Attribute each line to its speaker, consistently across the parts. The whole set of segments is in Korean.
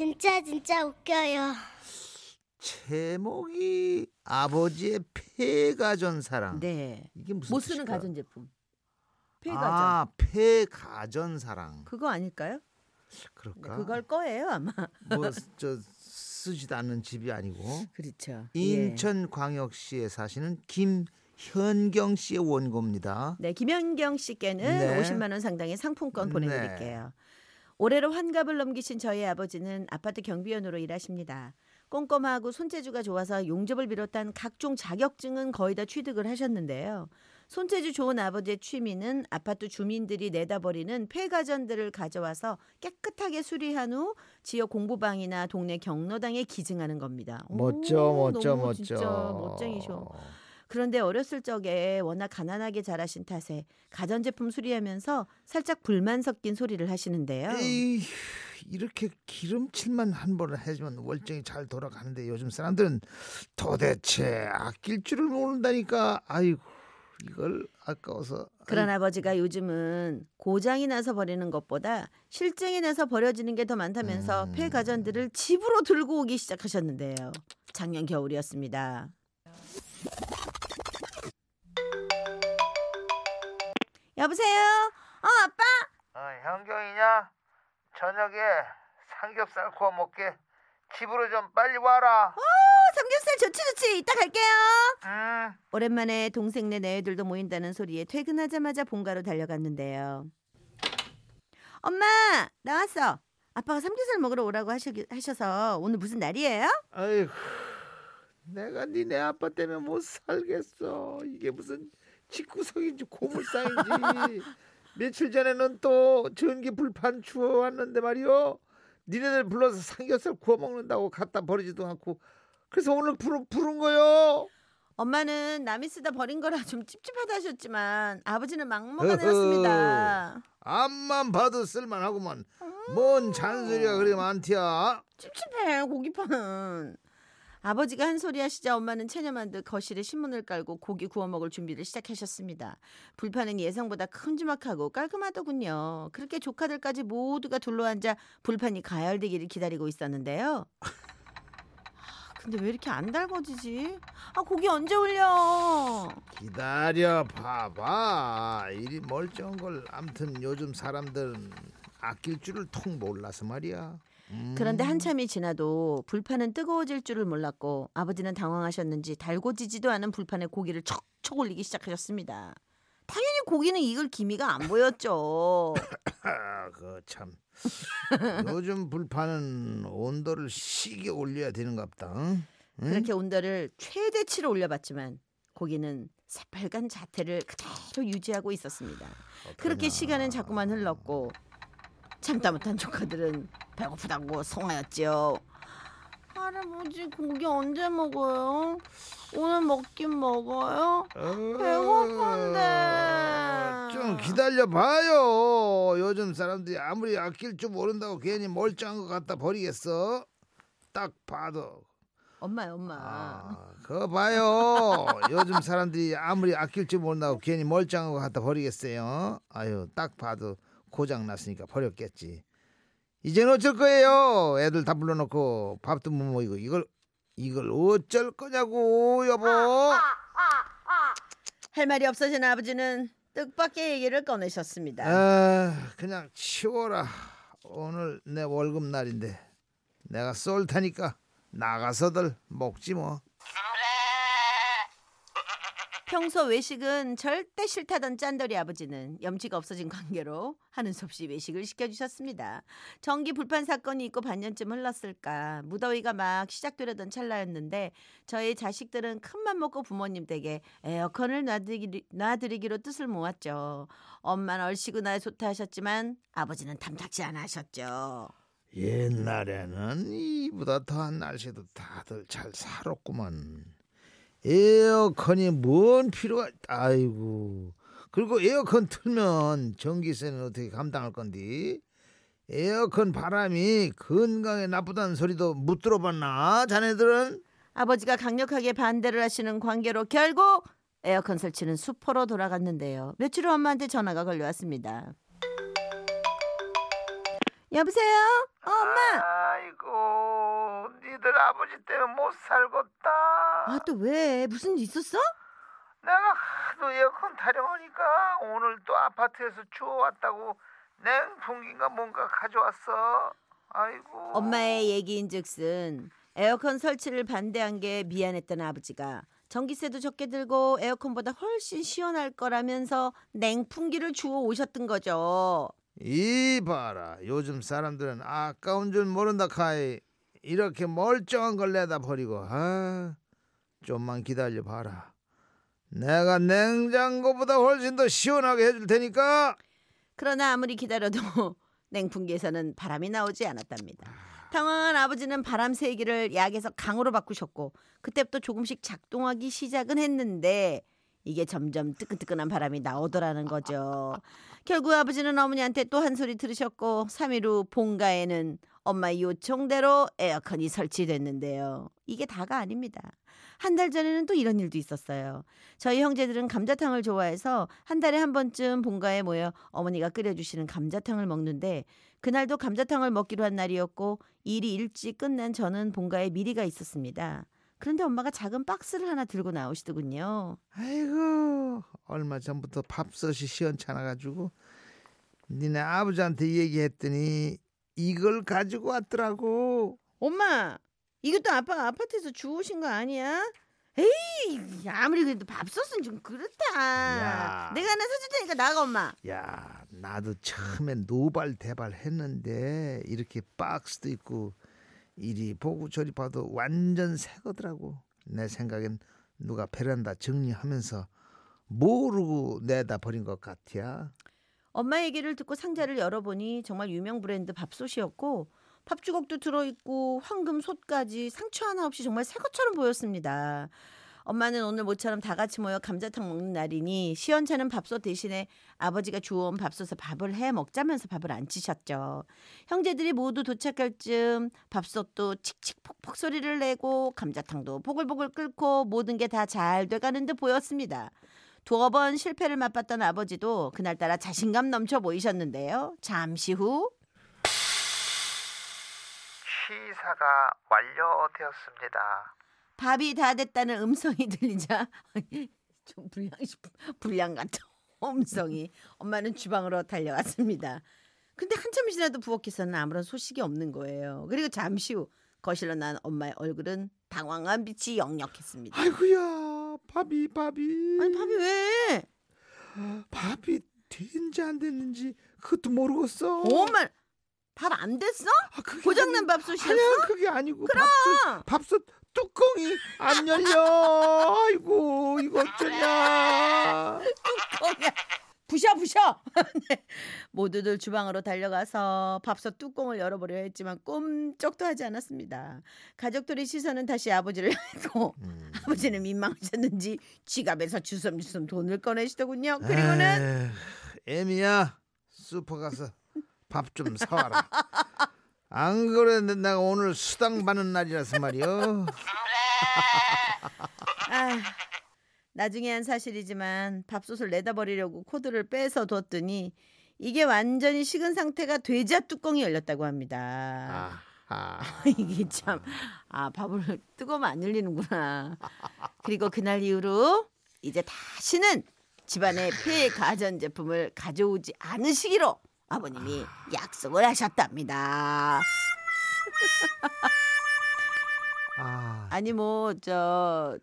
Speaker 1: 진짜 진짜 웃겨요.
Speaker 2: 제목이 아버지의 폐가전 사랑.
Speaker 3: 네.
Speaker 2: 이게 무슨
Speaker 3: 못 쓰는
Speaker 2: 뜻일까?
Speaker 3: 가전 제품. 폐가전.
Speaker 2: 아, 폐가전 사랑.
Speaker 3: 그거 아닐까요? 네,
Speaker 2: 그럴까?
Speaker 3: 그걸 거예요 아마.
Speaker 2: 뭐 저 쓰지도 않는 집이 아니고
Speaker 3: 그렇죠. 예.
Speaker 2: 인천 광역시에 사시는 김 현경 씨의 원고입니다.
Speaker 3: 네, 김현경 씨께는
Speaker 2: 네.
Speaker 3: 50만 원 상당의 상품권
Speaker 2: 네.
Speaker 3: 보내드릴게요. 올해로 환갑을 넘기신 저희 아버지는 아파트 경비원으로 일하십니다. 꼼꼼하고 손재주가 좋아서 용접을 비롯한 각종 자격증은 거의 다 취득을 하셨는데요. 손재주 좋은 아버지의 취미는 아파트 주민들이 내다버리는 폐가전들을 가져와서 깨끗하게 수리한 후 지역 공부방이나 동네 경로당에 기증하는 겁니다.
Speaker 2: 멋져
Speaker 3: 오,
Speaker 2: 멋져 멋져.
Speaker 3: 진짜 멋쟁이셔. 그런데 어렸을 적에 워낙 가난하게 자라신 탓에 가전제품 수리하면서 살짝 불만 섞인 소리를 하시는데요.
Speaker 2: 에이, 이렇게 기름칠만 한 번을 해주면 월정이 잘 돌아가는데 요즘 사람들은 도대체 아낄 줄을 모른다니까. 아이고 이걸 아까워서.
Speaker 3: 그런 아버지가 요즘은 고장이 나서 버리는 것보다 실증이 나서 버려지는 게 더 많다면서
Speaker 2: 음.
Speaker 3: 폐가전들을 집으로 들고 오기 시작하셨는데요. 작년 겨울이었습니다. 여보세요? 어, 아빠?
Speaker 2: 어, 현경이냐? 저녁에 삼겹살 구워 먹게. 집으로 좀 빨리 와라.
Speaker 3: 어, 삼겹살 좋지 좋지. 이따 갈게요.
Speaker 2: 응.
Speaker 3: 오랜만에 동생네 내애들도 모인다는 소리에 퇴근하자마자 본가로 달려갔는데요. 엄마 나왔어. 아빠가 삼겹살 먹으러 오라고 하셔, 하셔서 오늘 무슨 날이에요?
Speaker 2: 아이고, 내가 니네 아빠 때문에 못 살겠어. 이게 무슨 집구석인지 고물상인지. 며칠 전에는 또 전기 불판 주워왔는데 말이요. 니네들 불러서 삼겹살 구워 먹는다고 갖다 버리지도 않고. 그래서 오늘 부른, 부른 거요.
Speaker 3: 엄마는 남이 쓰다 버린 거라 좀 찝찝하다 하셨지만 아버지는 막무가 내렸습니다.
Speaker 2: 앞만 봐도 쓸만하구만. 뭔 잔소리가 그리 많디야.
Speaker 3: 찝찝해 고기파는. 아버지가 한 소리 하시자 엄마는 체념한 듯 거실에 신문을 깔고 고기 구워 먹을 준비를 시작하셨습니다. 불판은 예상보다 큼지막하고 깔끔하더군요. 그렇게 조카들까지 모두가 둘러앉아 불판이 가열되기를 기다리고 있었는데요. 아, 근데 왜 이렇게 안 달궈지지? 아 고기 언제 올려?
Speaker 2: 기다려 봐봐. 이리 멀쩡한 걸 암튼 요즘 사람들은 아낄 줄을 통 몰라서 말이야. 음.
Speaker 3: 그런데 한참이 지나도 불판은 뜨거워질 줄을 몰랐고 아버지는 당황하셨는지 달궈지지도 않은 불판에 고기를 척척 올리기 시작하셨습니다. 당연히 고기는 익을 기미가 안 보였죠.
Speaker 2: 아, 그참 요즘 불판은 온도를 시게 올려야 되는 갑다. 응? 응?
Speaker 3: 그렇게 온도를 최대치로 올려봤지만 고기는 새빨간 자태를 그대로 유지하고 있었습니다. 그렇게 시간은 자꾸만 흘렀고 참다 못한 조카들은 배고프다고 송하였지요. 할아버지 고기 언제 먹어요? 오늘 먹긴 먹어요? 배고픈데.
Speaker 2: 좀 기다려 봐요. 요즘 사람들이 아무리 아낄 줄 모른다고 괜히 멀쩡한 거 갖다 버리겠어. 딱 봐도
Speaker 3: 엄마요, 엄마.
Speaker 2: 아, 그거 봐요. 요즘 사람들이 아무리 아낄 줄 모른다고 괜히 멀쩡한 거 갖다 버리겠어요. 아유, 딱 봐도 고장 났으니까 버렸겠지. 이제는 어쩔 거예요. 애들 다 불러놓고 밥도 못 먹이고 이걸 이걸 어쩔 거냐고 여보.
Speaker 3: 할 말이 없어진 아버지는 뜻밖의 얘기를 꺼내셨습니다.
Speaker 2: 아, 그냥 치워라. 오늘 내 월급 날인데 내가 쏠 테니까 나가서들 먹지 뭐.
Speaker 3: 평소 외식은 절대 싫다던 짠돌이 아버지는 염치가 없어진 관계로 하는 수 없이 외식을 시켜주셨습니다. 전기 불판 사건이 있고 반년쯤 흘렀을까 무더위가 막 시작되려던 찰나였는데 저희 자식들은 큰맘 먹고 부모님 댁에 에어컨을 놔드리기, 놔드리기로 뜻을 모았죠. 엄마는 얼씨구나 좋다 하셨지만 아버지는 탐탁지 않아 하셨죠.
Speaker 2: 옛날에는 이보다 더한 날씨도 다들 잘 살았구만. 에어컨이 뭔 필요가 아이고 그리고 에어컨 틀면 전기세는 어떻게 감당할 건디? 에어컨 바람이 건강에 나쁘다는 소리도 못 들어봤나 자네들은?
Speaker 3: 아버지가 강력하게 반대를 하시는 관계로 결국 에어컨 설치는 수포로 돌아갔는데요. 며칠 후 엄마한테 전화가 걸려왔습니다. 여보세요? 어, 엄마.
Speaker 2: 아이고, 니들 아버지 때문에 못 살겠다.
Speaker 3: 아, 또 왜? 무슨 일 있었어?
Speaker 2: 내가 하도 에어컨 타령하니까 오늘 또 아파트에서 주워왔다고 냉풍기인가 뭔가 가져왔어. 아이고.
Speaker 3: 엄마의 얘기인즉슨 에어컨 설치를 반대한 게 미안했던 아버지가 전기세도 적게 들고 에어컨보다 훨씬 시원할 거라면서 냉풍기를 주워 오셨던 거죠.
Speaker 2: 이 봐라. 요즘 사람들은 아까운 줄 모른다 카이. 이렇게 멀쩡한 걸 내다 버리고 아 좀만 기다려 봐라. 내가 냉장고보다 훨씬 더 시원하게 해줄 테니까.
Speaker 3: 그러나 아무리 기다려도 냉풍기에서는 바람이 나오지 않았답니다. 당황한 아버지는 바람 세기를 약에서 강으로 바꾸셨고 그때부터 조금씩 작동하기 시작은 했는데 이게 점점 뜨끈뜨끈한 바람이 나오더라는 거죠. 결국 아버지는 어머니한테 또 한 소리 들으셨고 3일 후 본가에는 엄마의 요청대로 에어컨이 설치됐는데요. 이게 다가 아닙니다. 한 달 전에는 또 이런 일도 있었어요. 저희 형제들은 감자탕을 좋아해서 한 달에 한 번쯤 본가에 모여 어머니가 끓여주시는 감자탕을 먹는데 그날도 감자탕을 먹기로 한 날이었고 일이 일찍 끝난 저는 본가에 미리가 있었습니다. 그런데 엄마가 작은 박스를 하나 들고 나오시더군요.
Speaker 2: 아이고 얼마 전부터 밥솥이 시원찮아가지고 니네 아버지한테 얘기했더니 이걸 가지고 왔더라고.
Speaker 3: 엄마, 이것도 아빠가 아파트에서 주우신 거 아니야? 에이, 아무리 그래도 밥솥은 좀 그렇다.
Speaker 2: 야.
Speaker 3: 내가 하나 사줄 테니까 나가 엄마.
Speaker 2: 야 나도 처음엔 노발대발 했는데 이렇게 박스도 있고 이리 보고 저리 봐도 완전 새 거더라고. 내 생각엔 누가 베란다 정리하면서 모르고 내다 버린 것 같야.
Speaker 3: 엄마 얘기를 듣고 상자를 열어보니 정말 유명 브랜드 밥솥이었고 밥주걱도 들어있고 황금 솥까지 상처 하나 없이 정말 새 것처럼 보였습니다. 엄마는 오늘 모처럼 다 같이 모여 감자탕 먹는 날이니 시원찮은 밥솥 대신에 아버지가 주워온 밥솥에 밥을 해 먹자면서 밥을 안 치셨죠. 형제들이 모두 도착할 즈음 밥솥도 칙칙 폭폭 소리를 내고 감자탕도 보글보글 끓고 모든 게 다 잘 돼가는 듯 보였습니다. 두어 번 실패를 맛봤던 아버지도 그날따라 자신감 넘쳐 보이셨는데요. 잠시 후
Speaker 2: 시사가 완료되었습니다.
Speaker 3: 밥이 다 됐다는 음성이 들리자 좀 불량 불량 같은 음성이 엄마는 주방으로 달려갔습니다. 근데 한참 지나도 부엌에서는 아무런 소식이 없는 거예요. 그리고 잠시 후 거실로 난 엄마의 얼굴은 당황한 빛이 역력했습니다.
Speaker 2: 아이고야 밥이 밥이
Speaker 3: 아니 밥이 왜?
Speaker 2: 밥이 됐는지 안 됐는지 그것도 모르겠어.
Speaker 3: 엄마 밥안 됐어?
Speaker 2: 아,
Speaker 3: 고장난
Speaker 2: 아니-
Speaker 3: 밥솥이었어?
Speaker 2: 아니야 그게 아니고 밥솥 밥솥 뚜껑이 안 열려. 아이고 이거 어쩌냐.
Speaker 3: 뚜껑이야. 부셔 부셔. 네. 모두들 주방으로 달려가서 밥솥 뚜껑을 열어보려 했지만 꼼짝도 하지 않았습니다. 가족들의 시선은 다시 아버지를 향했고
Speaker 2: 음.
Speaker 3: 아버지는 민망하셨는지 지갑에서 주섬주섬 돈을 꺼내시더군요. 그리고는
Speaker 2: 애미야 슈퍼 가서 밥 좀 사와라. 안 그래도 내가 오늘 수당 받는 날이라서 말이요.
Speaker 3: 아, 나중에 한 사실이지만 밥솥을 내다버리려고 코드를 빼서 뒀더니 이게 완전히 식은 상태가 되자 뚜껑이 열렸다고 합니다.
Speaker 2: 아하.
Speaker 3: 이게 참, 아, 밥을 뜨거우면 안 열리는구나. 그리고 그날 이후로 이제 다시는 집안에 폐 가전제품을 가져오지 않으시기로 아버님이 약속을 하셨답니다.
Speaker 2: 아,
Speaker 3: 아니, 뭐, 저,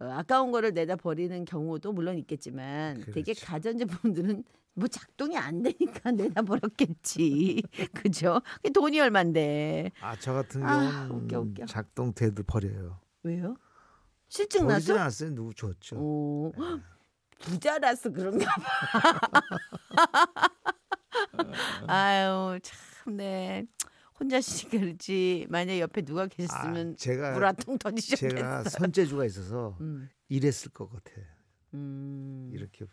Speaker 3: 어, 아까운 거를 내다 버리는 경우도 물론 있겠지만 되게
Speaker 2: 그렇죠.
Speaker 3: 가전제품들은 뭐 작동이 안 되니까 내다 버렸겠지. 그죠? 돈이 얼만데.
Speaker 2: 아, 저 같은
Speaker 3: 아,
Speaker 2: 경우는
Speaker 3: 웃겨, 웃겨.
Speaker 2: 작동돼도 버려요.
Speaker 3: 왜요? 실증 나서?
Speaker 2: 않았어요. 누구 줬죠.
Speaker 3: 오, 부자라서 그런가 봐. 아유, 참, 네. 혼자시니까 그렇지. 만약에 옆에 누가 계셨으면
Speaker 2: 아, 제가
Speaker 3: 물화통 터지셨겠어요.
Speaker 2: 제가 손재주가 있어서
Speaker 3: 음,
Speaker 2: 이랬을 것 같아.
Speaker 3: 음.
Speaker 2: 이렇게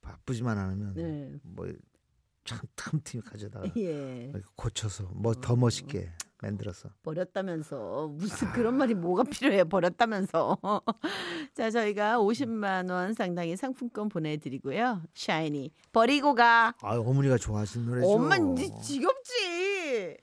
Speaker 2: 바쁘지만 않으면
Speaker 3: 네.
Speaker 2: 뭐참 틈틈이 가져다가
Speaker 3: 예.
Speaker 2: 고쳐서 뭐 더 멋있게 만들어서
Speaker 3: 버렸다면서 무슨 그런 말이 뭐가 필요해 버렸다면서 자 저희가 50만 원 상당의 상품권 보내드리고요 샤이니 버리고 가
Speaker 2: 아 어머니가 좋아하시는 노래죠.
Speaker 3: 엄마 이제 지겹지.